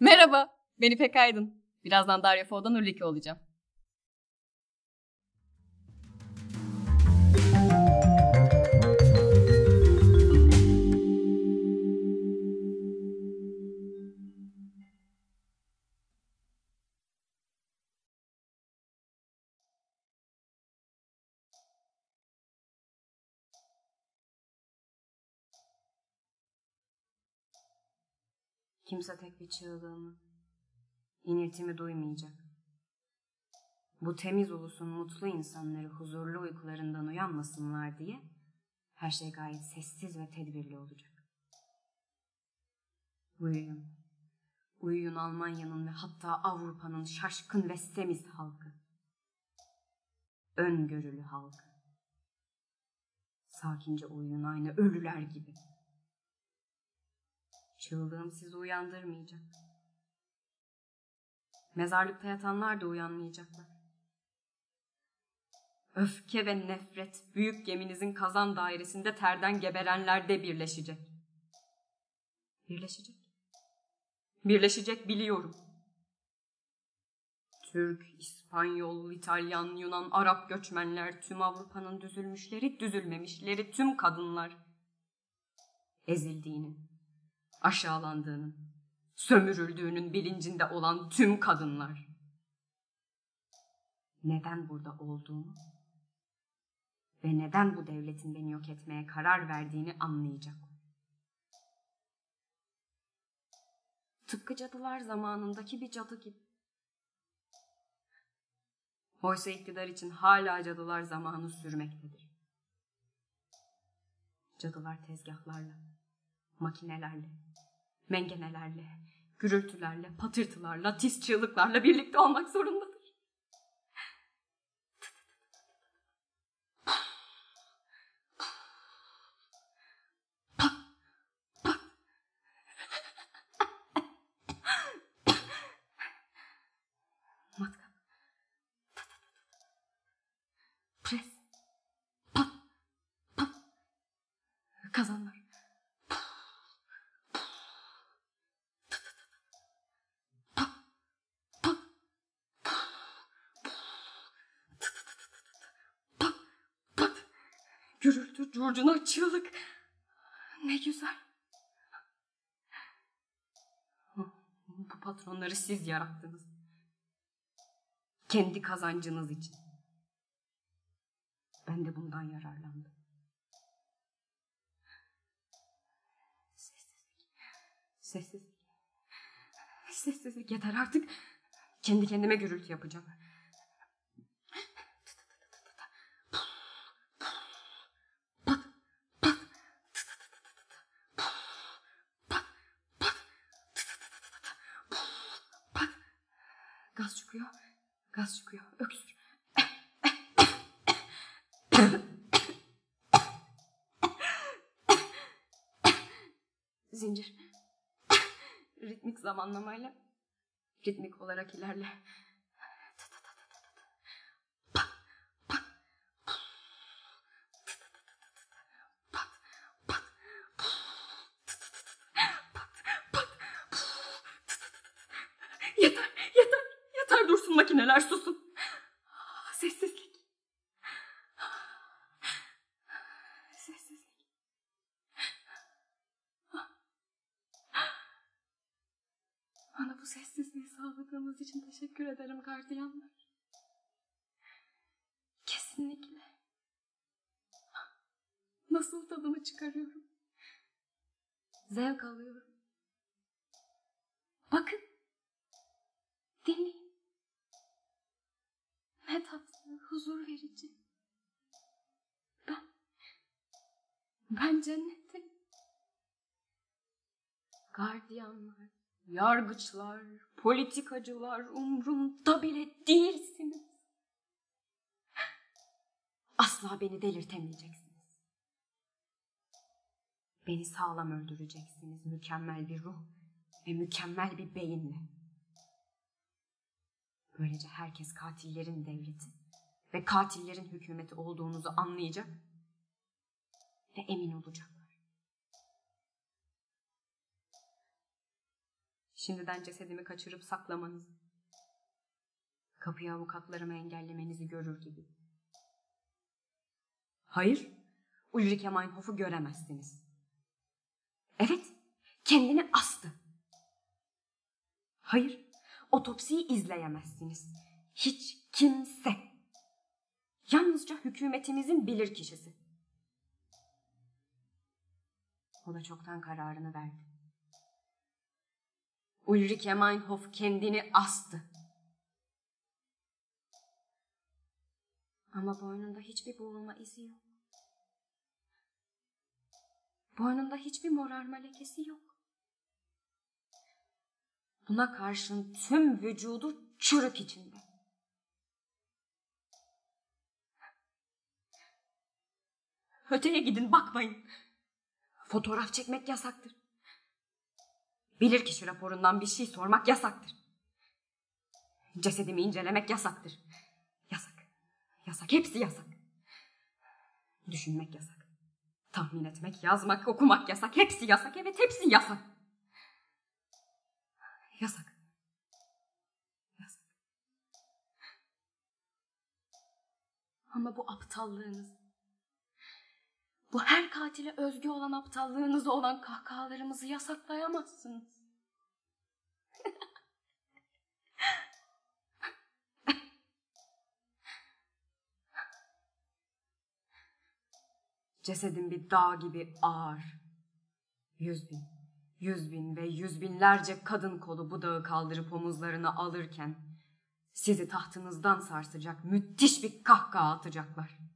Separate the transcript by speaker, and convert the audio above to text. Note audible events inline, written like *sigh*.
Speaker 1: Merhaba, ben İpek Aydın. Birazdan Darya Fo'dan Urliki olacağım.
Speaker 2: Kimse tek bir çığlığımı, iniltimi duymayacak. Bu temiz ulusun mutlu insanları huzurlu uykularından uyanmasınlar diye her şey gayet sessiz ve tedbirli olacak. Uyuyun. Uyuyun Almanya'nın ve hatta Avrupa'nın şaşkın ve semiz halkı. Öngörülü halkı. Sakince uyuyun aynı ölüler gibi. Çığlığım sizi uyandırmayacak. Mezarlıkta yatanlar da uyanmayacaklar. Öfke ve nefret büyük geminizin kazan dairesinde terden geberenlerde birleşecek. Birleşecek. Birleşecek biliyorum. Türk, İspanyol, İtalyan, Yunan, Arap göçmenler, tüm Avrupa'nın düzülmüşleri, düzülmemişleri, tüm kadınlar. Ezildiğinin, aşağılandığının, sömürüldüğünün bilincinde olan tüm kadınlar. Neden burada olduğumu ve neden bu devletin beni yok etmeye karar verdiğini anlayacak. Tıpkı cadılar zamanındaki bir cadı gibi. Oysa iktidar için hala cadılar zamanı sürmektedir. Cadılar tezgahlarla, makinelerle, mengenelerle, gürültülerle, patırtılarla, tiz çığlıklarla birlikte olmak zorundadır. Gürültü, curcuna, çığlık. Ne güzel. Bu patronları siz yarattınız. Kendi kazancınız için. Ben de bundan yararlandım. Sessizlik. Sessizlik. Sessizlik yeter artık. Kendi kendime gürültü yapacağım. Gaz çıkıyor. Öksür. Zincir. Ritmik zamanlamayla ritmik olarak ilerle. Makineler susun. Sessizlik. Sessizlik. Bana bu sessizliği sağladığınız için teşekkür ederim gardiyanlar. Kesinlikle. Nasıl tadını çıkarıyorum. Zevk alıyorum. Bakın. Huzur verici. Ben, ben cennetteyim. Gardiyanlar, yargıçlar, politikacılar umrumda bile değilsiniz. Asla beni delirtemeyeceksiniz. Beni sağlam öldüreceksiniz mükemmel bir ruh ve mükemmel bir beyinle. Böylece herkes katillerin devleti ve katillerin hükümeti olduğunuzu anlayacak ve emin olacaklar. Şimdiden cesedimi kaçırıp saklamanızı, kapıya avukatlarımı engellemenizi görür gibi. Hayır, Ulrike Meinhof'u göremezsiniz. Evet, kendini astı. Hayır, otopsiyi izleyemezsiniz. Hiç kimse. Yalnızca hükümetimizin bilir kişisi. O da çoktan kararını verdi. Ulrike Meinhof kendini astı. Ama boynunda hiçbir boğulma izi yok. Boynunda hiçbir morarma lekesi yok. Buna karşın tüm vücudu çürük içinde. Öteye gidin bakmayın. Fotoğraf çekmek yasaktır. Bilirkişi raporundan bir şey sormak yasaktır. Cesedimi incelemek yasaktır. Yasak. Yasak. Hepsi yasak. Düşünmek yasak. Tahmin etmek, yazmak, okumak yasak. Hepsi yasak. Evet hepsi yasak. Yasak. Yasak. Ama bu aptallığınız, bu her katile özgü olan aptallığınızı olan kahkahalarımızı yasaklayamazsınız. *laughs* Cesedin bir dağ gibi ağır. Yüz bin, yüz bin ve yüz binlerce kadın kolu bu dağı kaldırıp omuzlarına alırken sizi tahtınızdan sarsacak müthiş bir kahkaha atacaklar.